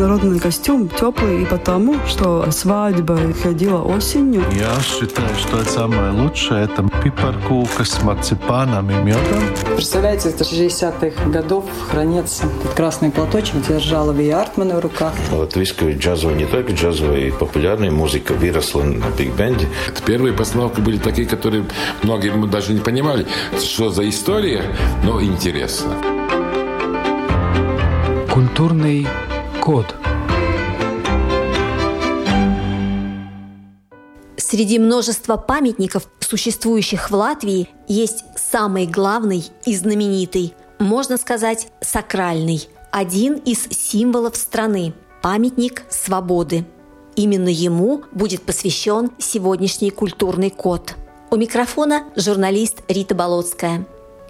народный костюм теплый и потому, что свадьба ходила осенью. Я считаю, что это самое лучшее. Это пипаркука с марципаном и медом. Представляете, это 60-х годов хранится этот красный платочек, держала Ви Артмана в руках. Латвийская джазовая, не только джазовая, и популярная музыка выросла на биг-бенде. Первые постановки были такие, которые многие мы даже не понимали, что за история, но интересно. Культурный код. Среди множества памятников, существующих в Латвии, есть самый главный и знаменитый, можно сказать, сакральный, один из символов страны – памятник свободы. Именно ему будет посвящен сегодняшний культурный код. У микрофона журналист Рита Болотская.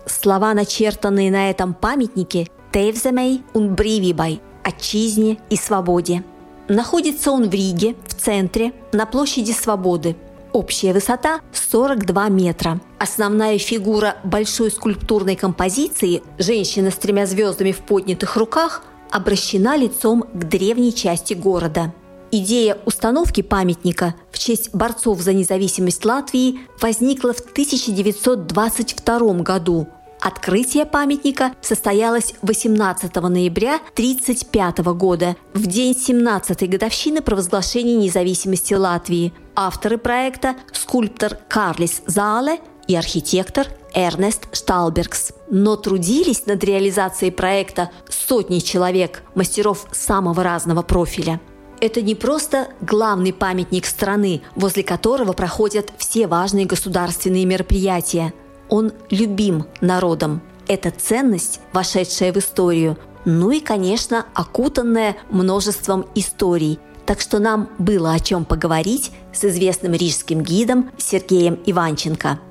Слова, начертанные на этом памятнике «Тевземей ун бривибай» – «Отчизне и свободе». Находится он в Риге, в центре, на площади Свободы. Общая высота 42 метра. Основная фигура большой скульптурной композиции «Женщина с тремя звездами в поднятых руках» обращена лицом к древней части города. Идея установки памятника в честь борцов за независимость Латвии возникла в 1922 году Открытие памятника состоялось 18 ноября 1935 года, в день 17-й годовщины провозглашения независимости Латвии. Авторы проекта – скульптор Карлис Заале и архитектор Эрнест Шталбергс. Но трудились над реализацией проекта сотни человек, мастеров самого разного профиля. Это не просто главный памятник страны, возле которого проходят все важные государственные мероприятия – он любим народом. Это ценность, вошедшая в историю, ну и, конечно, окутанная множеством историй. Так что нам было о чем поговорить с известным рижским гидом Сергеем Иванченко –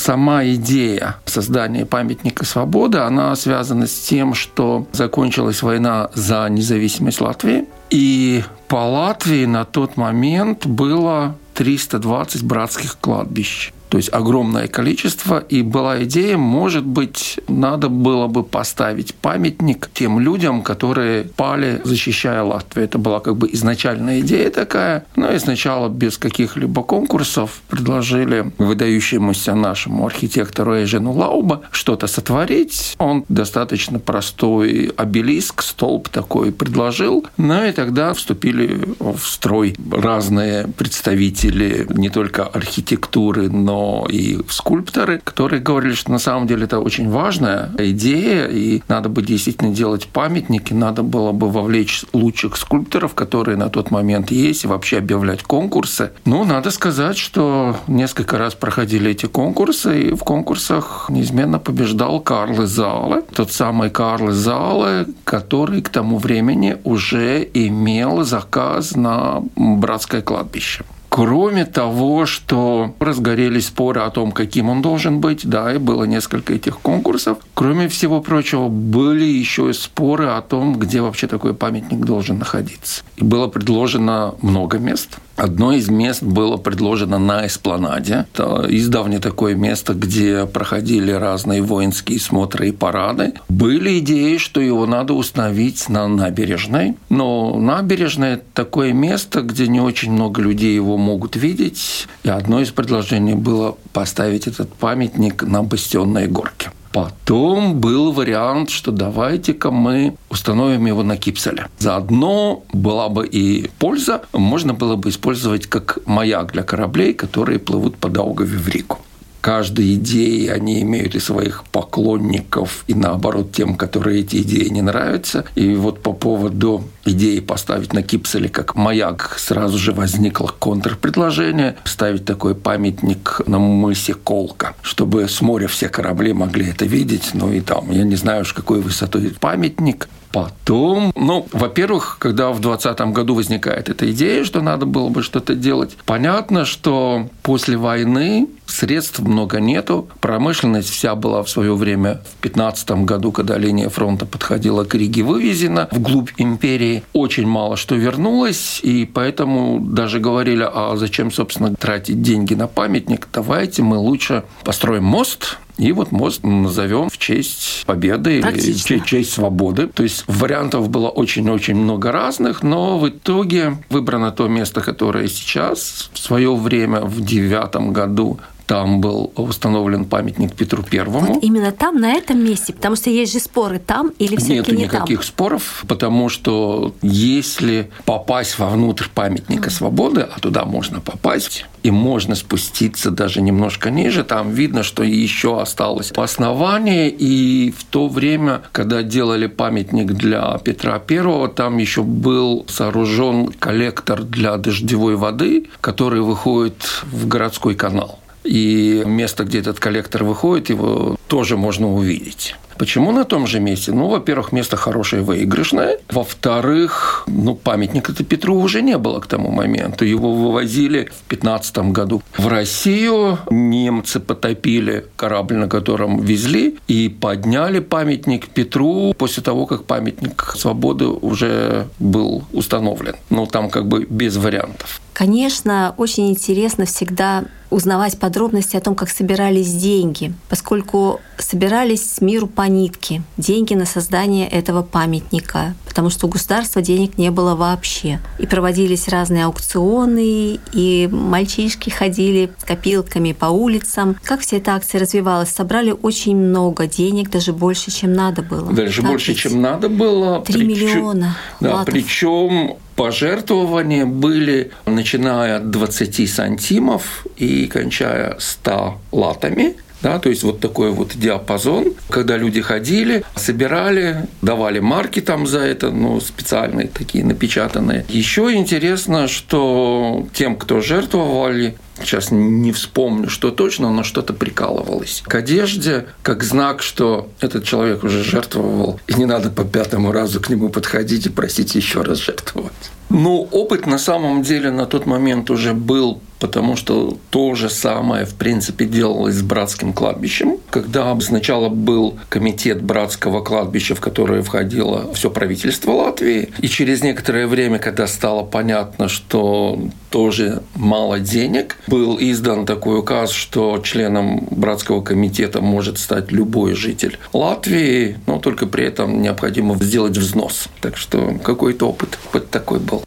Сама идея создания памятника свободы, она связана с тем, что закончилась война за независимость Латвии. И по Латвии на тот момент было 320 братских кладбищ то есть огромное количество, и была идея, может быть, надо было бы поставить памятник тем людям, которые пали, защищая Латвию. Это была как бы изначальная идея такая. Ну и сначала без каких-либо конкурсов предложили выдающемуся нашему архитектору Эжену Лауба что-то сотворить. Он достаточно простой обелиск, столб такой предложил. Ну и тогда вступили в строй разные представители не только архитектуры, но и скульпторы, которые говорили, что на самом деле это очень важная идея, и надо бы действительно делать памятники, надо было бы вовлечь лучших скульпторов, которые на тот момент есть, и вообще объявлять конкурсы. Ну, надо сказать, что несколько раз проходили эти конкурсы, и в конкурсах неизменно побеждал Карл Зале, тот самый Карл Зале, который к тому времени уже имел заказ на братское кладбище. Кроме того, что разгорелись споры о том, каким он должен быть, да, и было несколько этих конкурсов. Кроме всего прочего, были еще и споры о том, где вообще такой памятник должен находиться. И было предложено много мест. Одно из мест было предложено на Эспланаде. Это издавне такое место, где проходили разные воинские смотры и парады. Были идеи, что его надо установить на набережной. Но набережная – такое место, где не очень много людей его могут видеть. И одно из предложений было поставить этот памятник на Бастионной горке. Потом был вариант, что давайте-ка мы установим его на кипселе. Заодно была бы и польза, можно было бы использовать как маяк для кораблей, которые плывут по Даугаве в Рику каждой идеи они имеют и своих поклонников, и наоборот тем, которые эти идеи не нравятся. И вот по поводу идеи поставить на Кипселе как маяк сразу же возникло контрпредложение ставить такой памятник на мысе Колка, чтобы с моря все корабли могли это видеть. Ну и там, я не знаю уж какой высотой памятник, Потом, ну, во-первых, когда в 2020 году возникает эта идея, что надо было бы что-то делать, понятно, что после войны средств много нету. Промышленность вся была в свое время в 15 году, когда линия фронта подходила к Риге, вывезена вглубь империи. Очень мало что вернулось, и поэтому даже говорили, а зачем, собственно, тратить деньги на памятник? Давайте мы лучше построим мост, И вот мост назовем в честь победы, в честь, честь свободы. То есть вариантов было очень-очень много разных, но в итоге выбрано то место, которое сейчас в свое время в девятом году там был установлен памятник Петру Первому. Вот именно там, на этом месте, потому что есть же споры там или все Нет не никаких там? споров, потому что если попасть вовнутрь памятника свободы, а туда можно попасть, и можно спуститься даже немножко ниже, там видно, что еще осталось основание, и в то время, когда делали памятник для Петра Первого, там еще был сооружен коллектор для дождевой воды, который выходит в городской канал. И место, где этот коллектор выходит, его тоже можно увидеть. Почему на том же месте? Ну, во-первых, место хорошее, выигрышное. Во-вторых, ну, памятника-то Петру уже не было к тому моменту. Его вывозили в 15 году в Россию. Немцы потопили корабль, на котором везли, и подняли памятник Петру после того, как памятник свободы уже был установлен. Ну, там как бы без вариантов. Конечно, очень интересно всегда узнавать подробности о том, как собирались деньги, поскольку собирались с миру по нитке деньги на создание этого памятника, потому что у государства денег не было вообще. И проводились разные аукционы, и мальчишки ходили с копилками по улицам. Как вся эта акция развивалась? Собрали очень много денег, даже больше, чем надо было. Даже так больше, чем надо было. Три миллиона Да, латов. причем пожертвования были начиная от 20 сантимов и кончая 100 латами. Да, то есть вот такой вот диапазон, когда люди ходили, собирали, давали марки там за это, ну, специальные такие напечатанные. Еще интересно, что тем, кто жертвовали, сейчас не вспомню, что точно, но что-то прикалывалось к одежде, как знак, что этот человек уже жертвовал, и не надо по пятому разу к нему подходить и просить еще раз жертвовать. Ну, опыт на самом деле на тот момент уже был, потому что то же самое, в принципе, делалось с братским кладбищем, когда сначала был комитет братского кладбища, в которое входило все правительство Латвии, и через некоторое время, когда стало понятно, что тоже мало денег, был издан такой указ, что членом братского комитета может стать любой житель Латвии, но только при этом необходимо сделать взнос. Так что какой-то опыт, опыт такой был.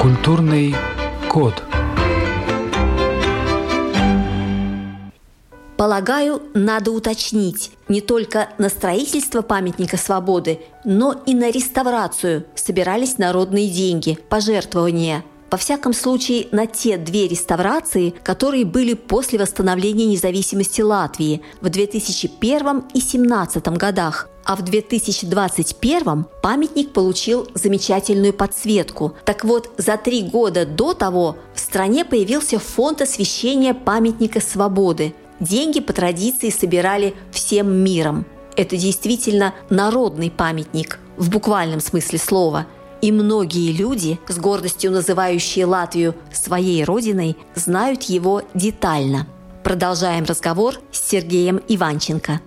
Культурный код. Полагаю, надо уточнить, не только на строительство памятника свободы, но и на реставрацию собирались народные деньги, пожертвования. Во всяком случае, на те две реставрации, которые были после восстановления независимости Латвии в 2001 и 2017 годах. А в 2021 памятник получил замечательную подсветку. Так вот, за три года до того в стране появился фонд освящения памятника свободы. Деньги по традиции собирали всем миром. Это действительно народный памятник в буквальном смысле слова. И многие люди, с гордостью называющие Латвию своей родиной, знают его детально. Продолжаем разговор с Сергеем Иванченко.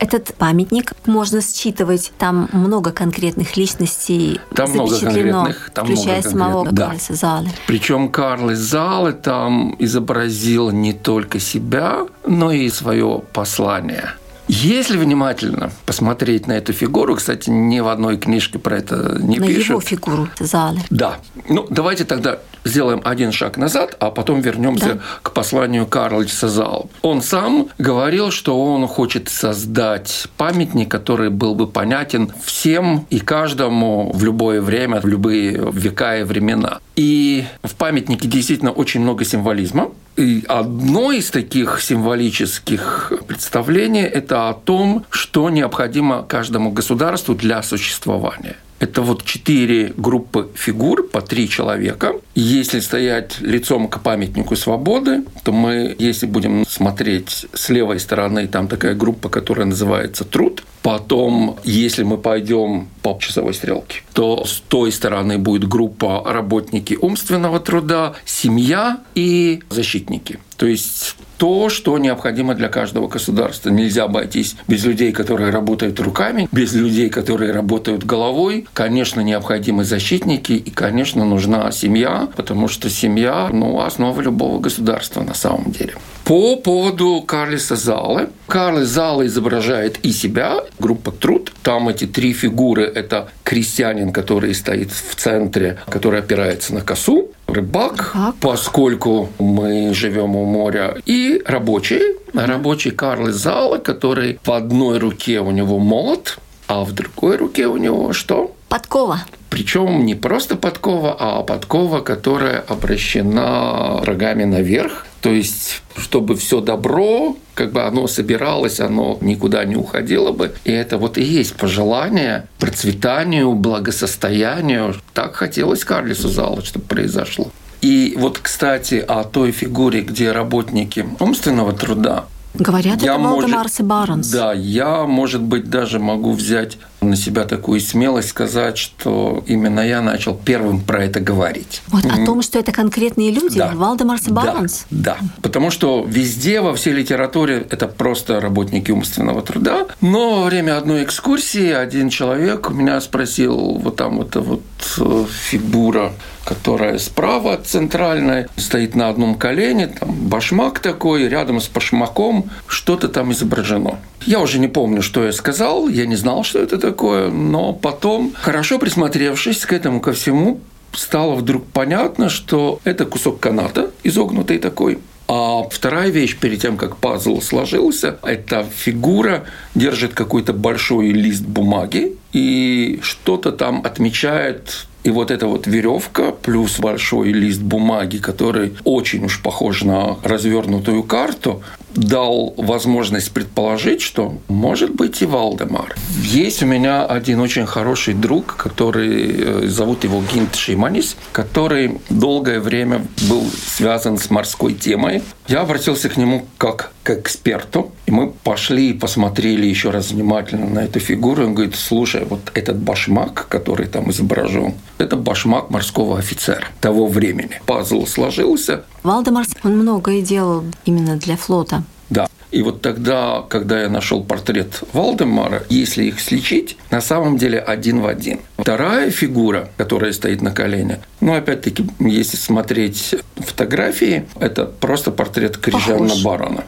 Этот памятник можно считывать, там много конкретных личностей Там много конкретных, там включая много самого да. Карлса Залы. Причем Карл из зала там изобразил не только себя, но и свое послание. Если внимательно посмотреть на эту фигуру, кстати, ни в одной книжке про это не На пишут. его фигуру Залы. Да. Ну, давайте тогда сделаем один шаг назад, а потом вернемся Да. к посланию Карловича Зал. Он сам говорил, что он хочет создать памятник, который был бы понятен всем и каждому в любое время, в любые века и времена. И в памятнике действительно очень много символизма. И одно из таких символических представлений – это о том, что необходимо каждому государству для существования. Это вот четыре группы фигур по три человека. Если стоять лицом к памятнику свободы, то мы, если будем смотреть с левой стороны, там такая группа, которая называется труд. Потом, если мы пойдем по часовой стрелке, то с той стороны будет группа работники умственного труда, семья и защитники. То есть то, что необходимо для каждого государства. Нельзя обойтись без людей, которые работают руками, без людей, которые работают головой. Конечно, необходимы защитники, и, конечно, нужна семья, потому что семья – ну, основа любого государства на самом деле. По поводу Карлиса Залы. Карлис Зала изображает и себя, группа Труд. Там эти три фигуры – это крестьянин, который стоит в центре, который опирается на косу, рыбак, рыбак, поскольку мы живем у моря, и рабочий, рабочий Карлис Зала, который в одной руке у него молот, а в другой руке у него что? Подкова. Причем не просто подкова, а подкова, которая обращена рогами наверх. То есть, чтобы все добро, как бы оно собиралось, оно никуда не уходило бы. И это вот и есть пожелание процветанию, благосостоянию. Так хотелось Карлису Зала, чтобы произошло. И вот, кстати, о той фигуре, где работники умственного труда Говорят, я это Валдемарс и Барнс. Да, я, может быть, даже могу взять на себя такую смелость сказать, что именно я начал первым про это говорить. Вот о том, что это конкретные люди, да. Валдемарс и Барнс? Да, да, потому что везде, во всей литературе это просто работники умственного труда. Но во время одной экскурсии один человек у меня спросил, вот там вот эта вот э, фигура которая справа от центральной, стоит на одном колене, там башмак такой, рядом с башмаком что-то там изображено. Я уже не помню, что я сказал, я не знал, что это такое, но потом, хорошо присмотревшись к этому ко всему, стало вдруг понятно, что это кусок каната, изогнутый такой, а вторая вещь, перед тем, как пазл сложился, эта фигура держит какой-то большой лист бумаги и что-то там отмечает. И вот эта вот веревка плюс большой лист бумаги, который очень уж похож на развернутую карту, дал возможность предположить, что может быть и Валдемар. Есть у меня один очень хороший друг, который э, зовут его Гинт Шиманис, который долгое время был связан с морской темой. Я обратился к нему как к эксперту, и мы пошли и посмотрели еще раз внимательно на эту фигуру. Он говорит, слушай, вот этот башмак, который там изображен, это башмак морского офицера того времени. Пазл сложился. Валдемарс, он многое делал именно для флота. Да. И вот тогда, когда я нашел портрет Валдемара, если их сличить, на самом деле один в один. Вторая фигура, которая стоит на колене, ну, опять-таки, если смотреть фотографии, это просто портрет Крижана Барона.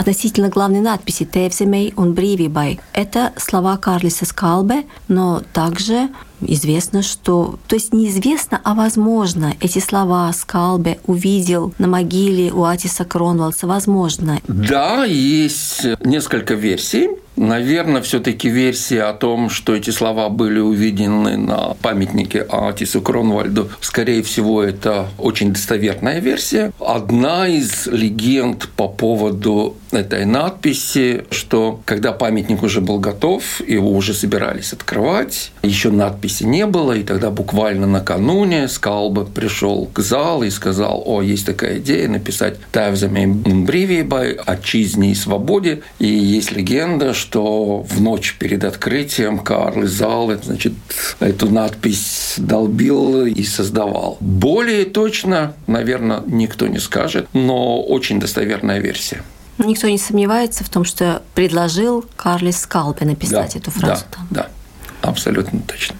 Относительно главной надписи «Тевземей он бривибай» – это слова Карлиса Скалбе, но также известно, что... То есть неизвестно, а возможно, эти слова Скалбе увидел на могиле у Атиса Кронвалса. Возможно. Да, есть несколько версий. Наверное, все-таки версия о том, что эти слова были увидены на памятнике Атису Кронвальду, скорее всего, это очень достоверная версия. Одна из легенд по поводу этой надписи, что когда памятник уже был готов, его уже собирались открывать, еще надписи не было, и тогда буквально накануне Скалба пришел к залу и сказал, о, есть такая идея написать «Тавзами Бривибай» о чизне и свободе, и есть легенда, что в ночь перед открытием Карл из зала значит, эту надпись долбил и создавал. Более точно, наверное, никто не скажет, но очень достоверная версия. Никто не сомневается в том, что предложил Карлис Скалпе написать да, эту фразу. Да, там. да, абсолютно точно.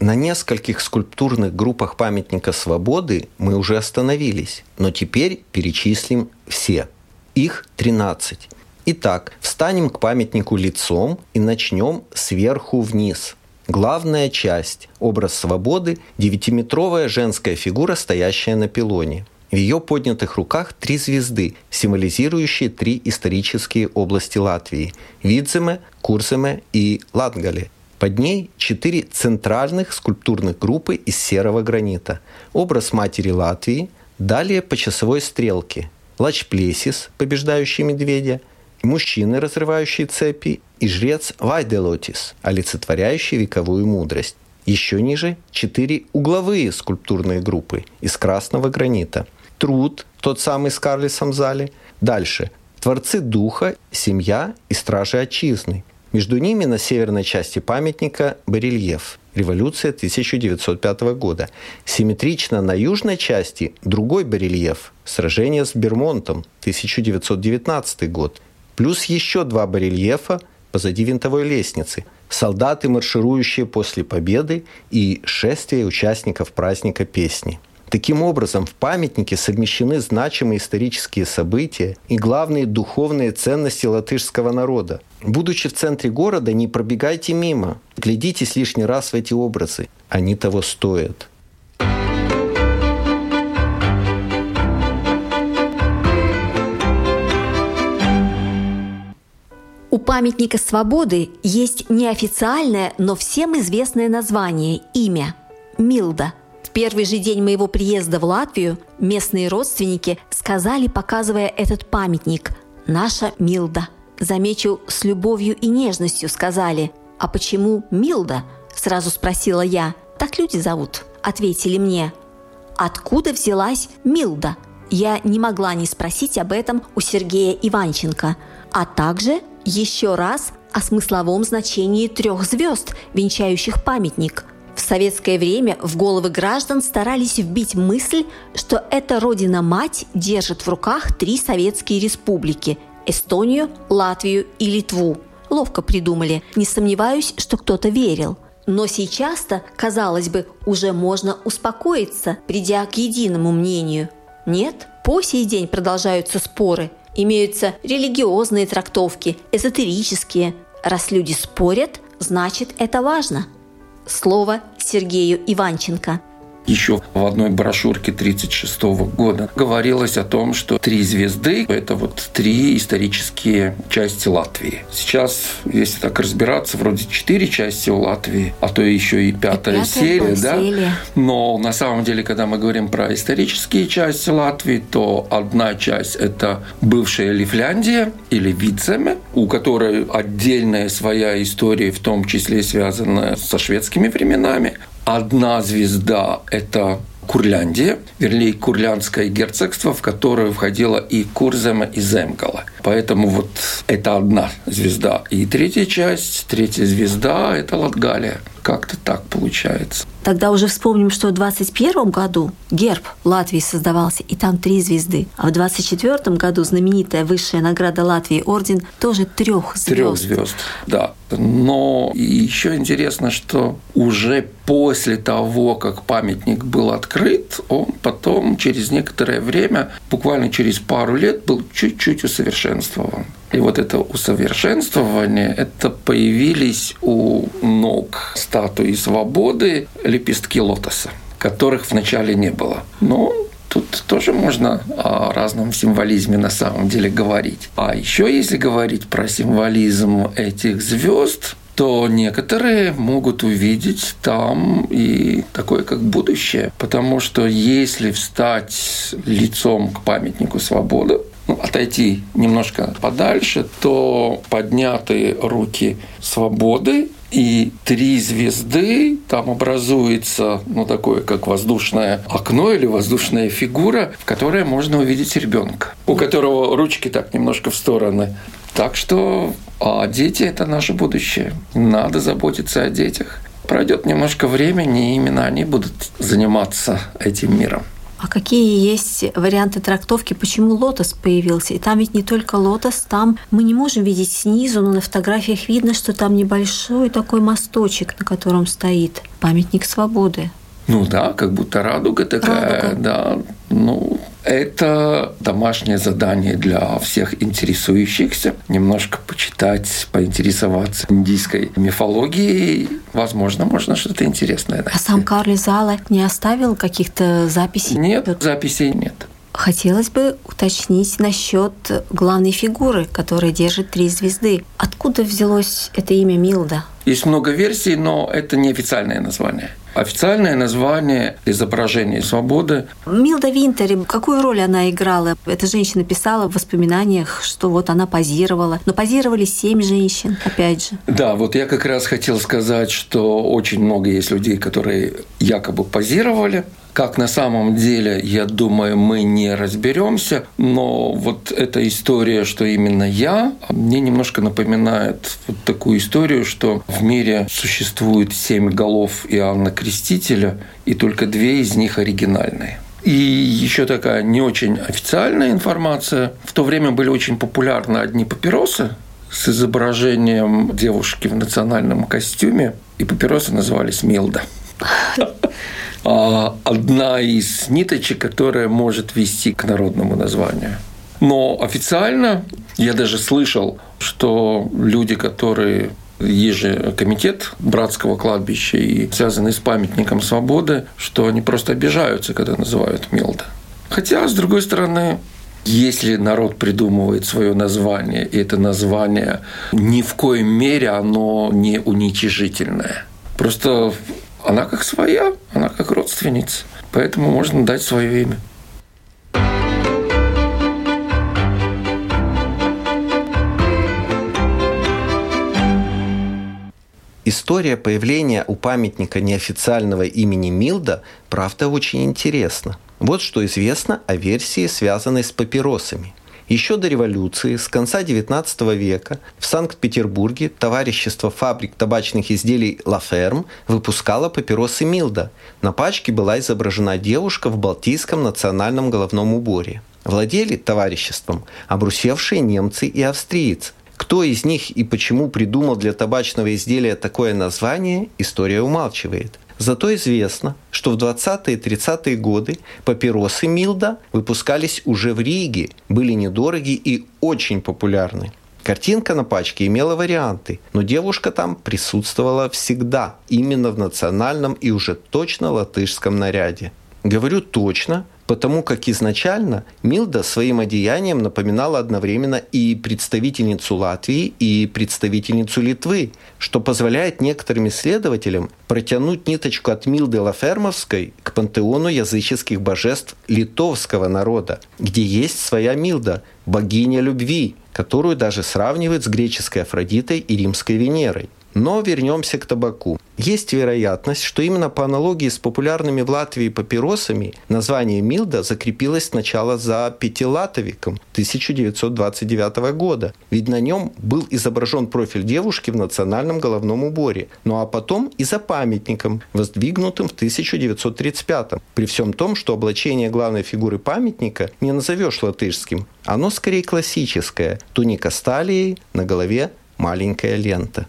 На нескольких скульптурных группах памятника свободы мы уже остановились, но теперь перечислим все. Их 13. Итак, встанем к памятнику лицом и начнем сверху вниз. Главная часть – образ свободы – девятиметровая женская фигура, стоящая на пилоне. В ее поднятых руках три звезды, символизирующие три исторические области Латвии – Видземе, Курземе и Латгале – под ней четыре центральных скульптурных группы из серого гранита. Образ матери Латвии, далее по часовой стрелке. Лачплесис, побеждающий медведя, мужчины, разрывающие цепи, и жрец Вайделотис, олицетворяющий вековую мудрость. Еще ниже четыре угловые скульптурные группы из красного гранита. Труд, тот самый с Карлисом зале. Дальше. Творцы духа, семья и стражи отчизны. Между ними на северной части памятника барельеф «Революция 1905 года». Симметрично на южной части другой барельеф «Сражение с Бермонтом 1919 год». Плюс еще два барельефа позади винтовой лестницы – солдаты, марширующие после победы и шествие участников праздника песни – Таким образом, в памятнике совмещены значимые исторические события и главные духовные ценности латышского народа. Будучи в центре города, не пробегайте мимо. Глядитесь лишний раз в эти образы. Они того стоят. У памятника свободы есть неофициальное, но всем известное название – имя – Милда – в первый же день моего приезда в Латвию местные родственники сказали, показывая этот памятник, «Наша Милда». Замечу, с любовью и нежностью сказали. «А почему Милда?» – сразу спросила я. «Так люди зовут», – ответили мне. Откуда взялась Милда? Я не могла не спросить об этом у Сергея Иванченко, а также еще раз о смысловом значении трех звезд, венчающих памятник – в советское время в головы граждан старались вбить мысль, что эта родина-мать держит в руках три советские республики – Эстонию, Латвию и Литву. Ловко придумали, не сомневаюсь, что кто-то верил. Но сейчас-то, казалось бы, уже можно успокоиться, придя к единому мнению. Нет, по сей день продолжаются споры. Имеются религиозные трактовки, эзотерические. Раз люди спорят, значит это важно – Слово Сергею Иванченко – еще в одной брошюрке 1936 года говорилось о том, что три звезды – это вот три исторические части Латвии. Сейчас, если так разбираться, вроде четыре части у Латвии, а то еще и пятая, и пятая серия, да? Серия. Но на самом деле, когда мы говорим про исторические части Латвии, то одна часть – это бывшая Лифляндия или Вицеме, у которой отдельная своя история, в том числе связанная со шведскими временами. Одна звезда – это Курляндия, вернее, Курлянское герцогство, в которое входило и Курзема, и Земгала. Поэтому вот это одна звезда. И третья часть, третья звезда – это Латгалия. Как-то так получается. Тогда уже вспомним, что в 21 году герб Латвии создавался, и там три звезды. А в 24 году знаменитая высшая награда Латвии орден тоже трех звезд. Трех звезд, да. Но еще интересно, что уже после того, как памятник был открыт, он потом через некоторое время, буквально через пару лет, был чуть-чуть усовершенствован. И вот это усовершенствование, это появились у ног статуи свободы лепестки лотоса, которых вначале не было. Но Тут тоже можно о разном символизме на самом деле говорить. А еще если говорить про символизм этих звезд, то некоторые могут увидеть там и такое как будущее. Потому что если встать лицом к памятнику свободы, отойти немножко подальше, то поднятые руки свободы и три звезды, там образуется, ну, такое, как воздушное окно или воздушная фигура, в которой можно увидеть ребенка, у которого ручки так немножко в стороны. Так что а дети – это наше будущее. Надо заботиться о детях. Пройдет немножко времени, и именно они будут заниматься этим миром. А какие есть варианты трактовки, почему лотос появился? И там ведь не только лотос, там мы не можем видеть снизу, но на фотографиях видно, что там небольшой такой мосточек, на котором стоит памятник свободы. Ну да, как будто радуга такая, радуга. да. Ну, это домашнее задание для всех интересующихся. Немножко почитать, поинтересоваться индийской мифологией. Возможно, можно что-то интересное найти. А сам Карли Зала не оставил каких-то записей? Нет, записей нет. Хотелось бы уточнить насчет главной фигуры, которая держит три звезды. Откуда взялось это имя Милда? Есть много версий, но это не официальное название. Официальное название изображения свободы. Милда Винтери, какую роль она играла? Эта женщина писала в воспоминаниях, что вот она позировала. Но позировали семь женщин, опять же. Да, вот я как раз хотел сказать, что очень много есть людей, которые якобы позировали. Как на самом деле, я думаю, мы не разберемся, но вот эта история, что именно я, мне немножко напоминает вот такую историю, что в мире существует семь голов Иоанна Крестителя, и только две из них оригинальные. И еще такая не очень официальная информация. В то время были очень популярны одни папиросы с изображением девушки в национальном костюме, и папиросы назывались Милда. А одна из ниточек, которая может вести к народному названию. Но официально я даже слышал, что люди, которые есть же комитет братского кладбища и связанный с памятником свободы, что они просто обижаются, когда называют Милда. Хотя, с другой стороны, если народ придумывает свое название, и это название ни в коем мере оно не уничижительное. Просто она как своя, она как родственница. Поэтому можно дать свое имя. История появления у памятника неофициального имени Милда, правда, очень интересна. Вот что известно о версии, связанной с папиросами. Еще до революции, с конца XIX века, в Санкт-Петербурге товарищество фабрик табачных изделий «Ла Ферм» выпускало папиросы Милда. На пачке была изображена девушка в Балтийском национальном головном уборе. Владели товариществом обрусевшие немцы и австриец, кто из них и почему придумал для табачного изделия такое название, история умалчивает. Зато известно, что в 20-е 30-е годы папиросы Милда выпускались уже в Риге, были недороги и очень популярны. Картинка на пачке имела варианты, но девушка там присутствовала всегда, именно в национальном и уже точно латышском наряде. Говорю точно, потому как изначально Милда своим одеянием напоминала одновременно и представительницу Латвии, и представительницу Литвы, что позволяет некоторым исследователям протянуть ниточку от Милды Лафермовской к пантеону языческих божеств литовского народа, где есть своя Милда, богиня любви, которую даже сравнивают с греческой Афродитой и римской Венерой. Но вернемся к табаку. Есть вероятность, что именно по аналогии с популярными в Латвии папиросами название Милда закрепилось сначала за пятилатовиком 1929 года, ведь на нем был изображен профиль девушки в национальном головном уборе, ну а потом и за памятником, воздвигнутым в 1935 при всем том, что облачение главной фигуры памятника не назовешь латышским, оно скорее классическое, туника с талией, на голове маленькая лента.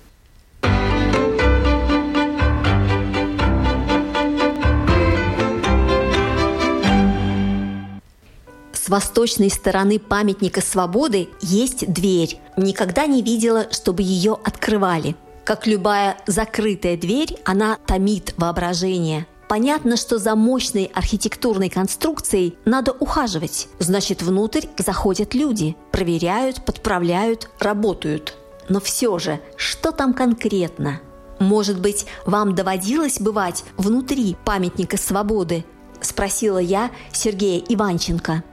Восточной стороны памятника свободы есть дверь. Никогда не видела, чтобы ее открывали. Как любая закрытая дверь, она томит воображение. Понятно, что за мощной архитектурной конструкцией надо ухаживать. Значит, внутрь заходят люди, проверяют, подправляют, работают. Но все же, что там конкретно? Может быть, вам доводилось бывать внутри памятника свободы? Спросила я Сергея Иванченко.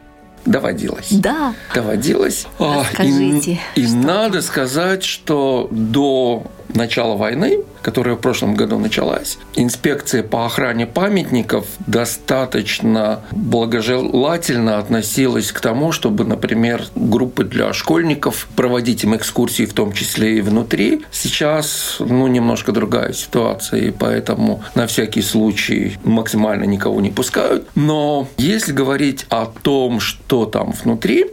Доводилось. Да. Доводилось. Скажите. И, и надо сказать, что до начала войны, которая в прошлом году началась, инспекция по охране памятников достаточно благожелательно относилась к тому, чтобы, например, группы для школьников проводить им экскурсии, в том числе и внутри. Сейчас ну, немножко другая ситуация, и поэтому на всякий случай максимально никого не пускают. Но если говорить о том, что там внутри,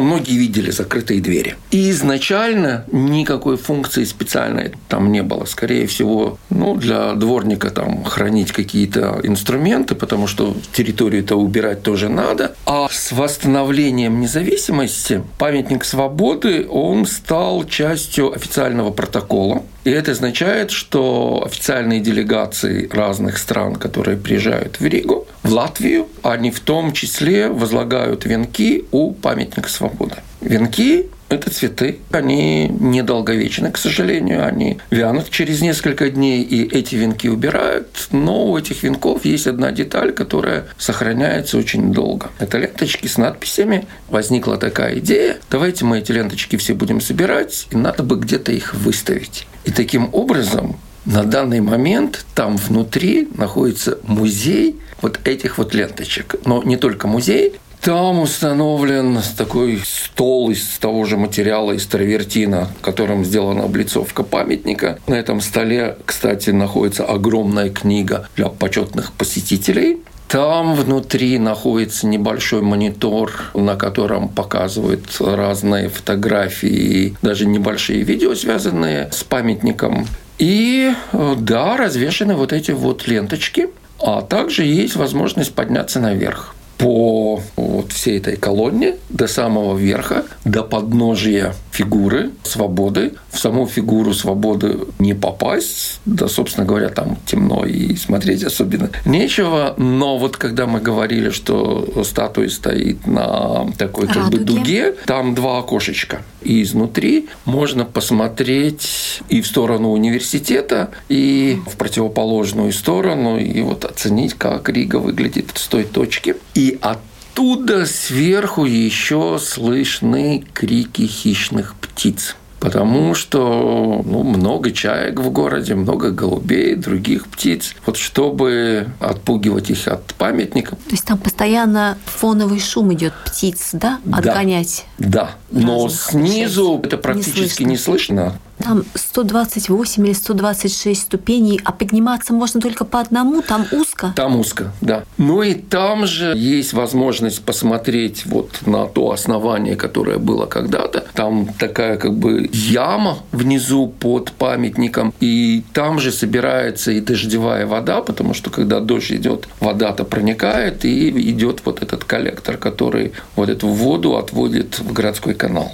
но многие видели закрытые двери. И изначально никакой функции специальной там не было. Скорее всего, ну, для дворника там хранить какие-то инструменты, потому что территорию-то убирать тоже надо. А с восстановлением независимости памятник свободы, он стал частью официального протокола. И это означает, что официальные делегации разных стран, которые приезжают в Ригу, в Латвию, они в том числе возлагают венки у памятника свободы. Венки это цветы. Они недолговечны, к сожалению. Они вянут через несколько дней, и эти венки убирают. Но у этих венков есть одна деталь, которая сохраняется очень долго. Это ленточки с надписями. Возникла такая идея. Давайте мы эти ленточки все будем собирать, и надо бы где-то их выставить. И таким образом На данный момент там внутри находится музей вот этих вот ленточек. Но не только музей, там установлен такой стол из того же материала, из травертина, которым сделана облицовка памятника. На этом столе, кстати, находится огромная книга для почетных посетителей. Там внутри находится небольшой монитор, на котором показывают разные фотографии, даже небольшие видео, связанные с памятником. И да, развешаны вот эти вот ленточки, а также есть возможность подняться наверх по вот всей этой колонне до самого верха, до подножия фигуры свободы. В саму фигуру свободы не попасть, да, собственно говоря, там темно и смотреть особенно нечего. Но вот когда мы говорили, что статуя стоит на такой как а, бы дуге, там два окошечка. И изнутри можно посмотреть и в сторону университета, и в противоположную сторону, и вот оценить, как Рига выглядит с той точки. И оттуда сверху еще слышны крики хищных птиц потому что ну, много чаек в городе, много голубей, других птиц. Вот чтобы отпугивать их от памятников. То есть там постоянно фоновый шум идет птиц, да? Отгонять. Да, да. но снизу это практически не слышно. Не слышно. Там 128 или 126 ступеней, а подниматься можно только по одному, там узко. Там узко, да. Ну и там же есть возможность посмотреть вот на то основание, которое было когда-то. Там такая как бы яма внизу под памятником, и там же собирается и дождевая вода, потому что когда дождь идет, вода-то проникает, и идет вот этот коллектор, который вот эту воду отводит в городской канал.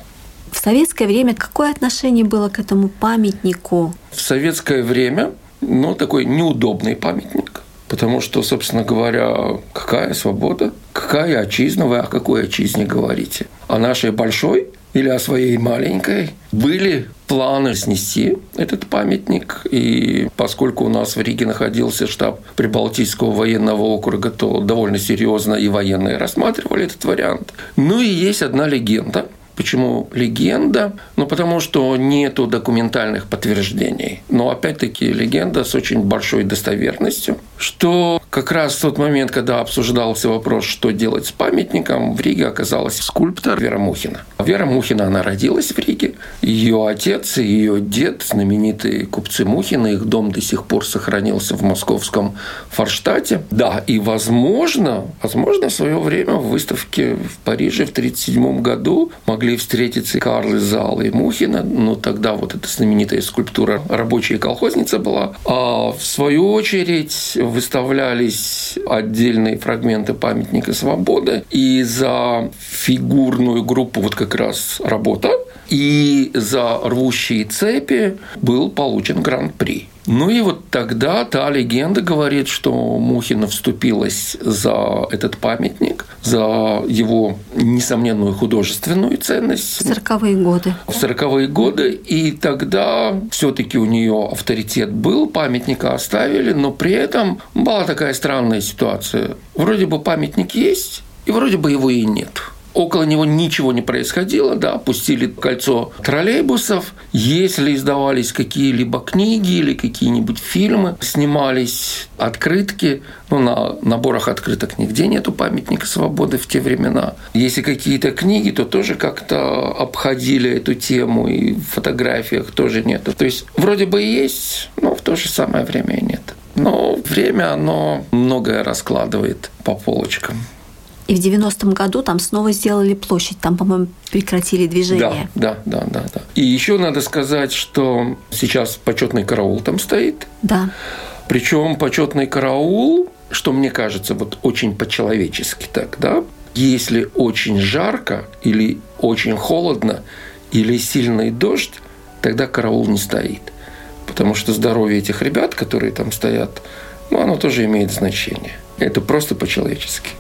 В советское время какое отношение было к этому памятнику? В советское время, ну, такой неудобный памятник. Потому что, собственно говоря, какая свобода? Какая отчизна? Вы о какой отчизне говорите? О нашей большой или о своей маленькой? Были планы снести этот памятник. И поскольку у нас в Риге находился штаб Прибалтийского военного округа, то довольно серьезно и военные рассматривали этот вариант. Ну и есть одна легенда – Почему легенда? Ну, потому что нету документальных подтверждений. Но опять-таки легенда с очень большой достоверностью, что как раз в тот момент, когда обсуждался вопрос, что делать с памятником, в Риге оказалась скульптор Вера Мухина. Вера Мухина, она родилась в Риге. Ее отец и ее дед, знаменитые купцы Мухины, их дом до сих пор сохранился в московском Форштате. Да, и возможно, возможно, в свое время в выставке в Париже в 1937 году могли встретиться Карл Зал и Мухина. Ну, тогда вот эта знаменитая скульптура «Рабочая колхозница» была. А в свою очередь выставляли появились отдельные фрагменты памятника свободы, и за фигурную группу вот как раз работа, и за рвущие цепи был получен гран-при. Ну и вот тогда та легенда говорит, что Мухина вступилась за этот памятник, за его несомненную художественную ценность. В сороковые годы. В сороковые годы. И тогда все таки у нее авторитет был, памятника оставили, но при этом была такая странная ситуация. Вроде бы памятник есть, и вроде бы его и нет. Около него ничего не происходило, да, пустили кольцо троллейбусов. Если издавались какие-либо книги или какие-нибудь фильмы, снимались открытки, ну, на наборах открыток нигде нету памятника свободы в те времена. Если какие-то книги, то тоже как-то обходили эту тему, и в фотографиях тоже нету. То есть вроде бы есть, но в то же самое время и нет. Но время, оно многое раскладывает по полочкам. И в 90-м году там снова сделали площадь, там, по-моему, прекратили движение. Да, да, да, да, да. И еще надо сказать, что сейчас почетный караул там стоит. Да. Причем почетный караул, что мне кажется, вот очень по-человечески так, да, если очень жарко или очень холодно или сильный дождь, тогда караул не стоит. Потому что здоровье этих ребят, которые там стоят, ну, оно тоже имеет значение. Это просто по-человечески.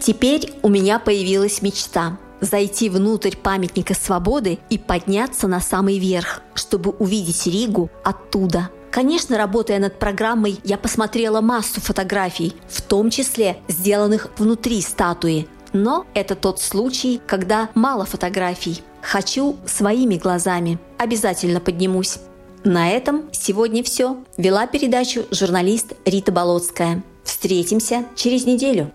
Теперь у меня появилась мечта – зайти внутрь памятника свободы и подняться на самый верх, чтобы увидеть Ригу оттуда. Конечно, работая над программой, я посмотрела массу фотографий, в том числе сделанных внутри статуи. Но это тот случай, когда мало фотографий. Хочу своими глазами. Обязательно поднимусь. На этом сегодня все. Вела передачу журналист Рита Болотская. Встретимся через неделю.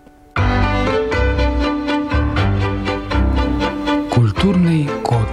Культурный код.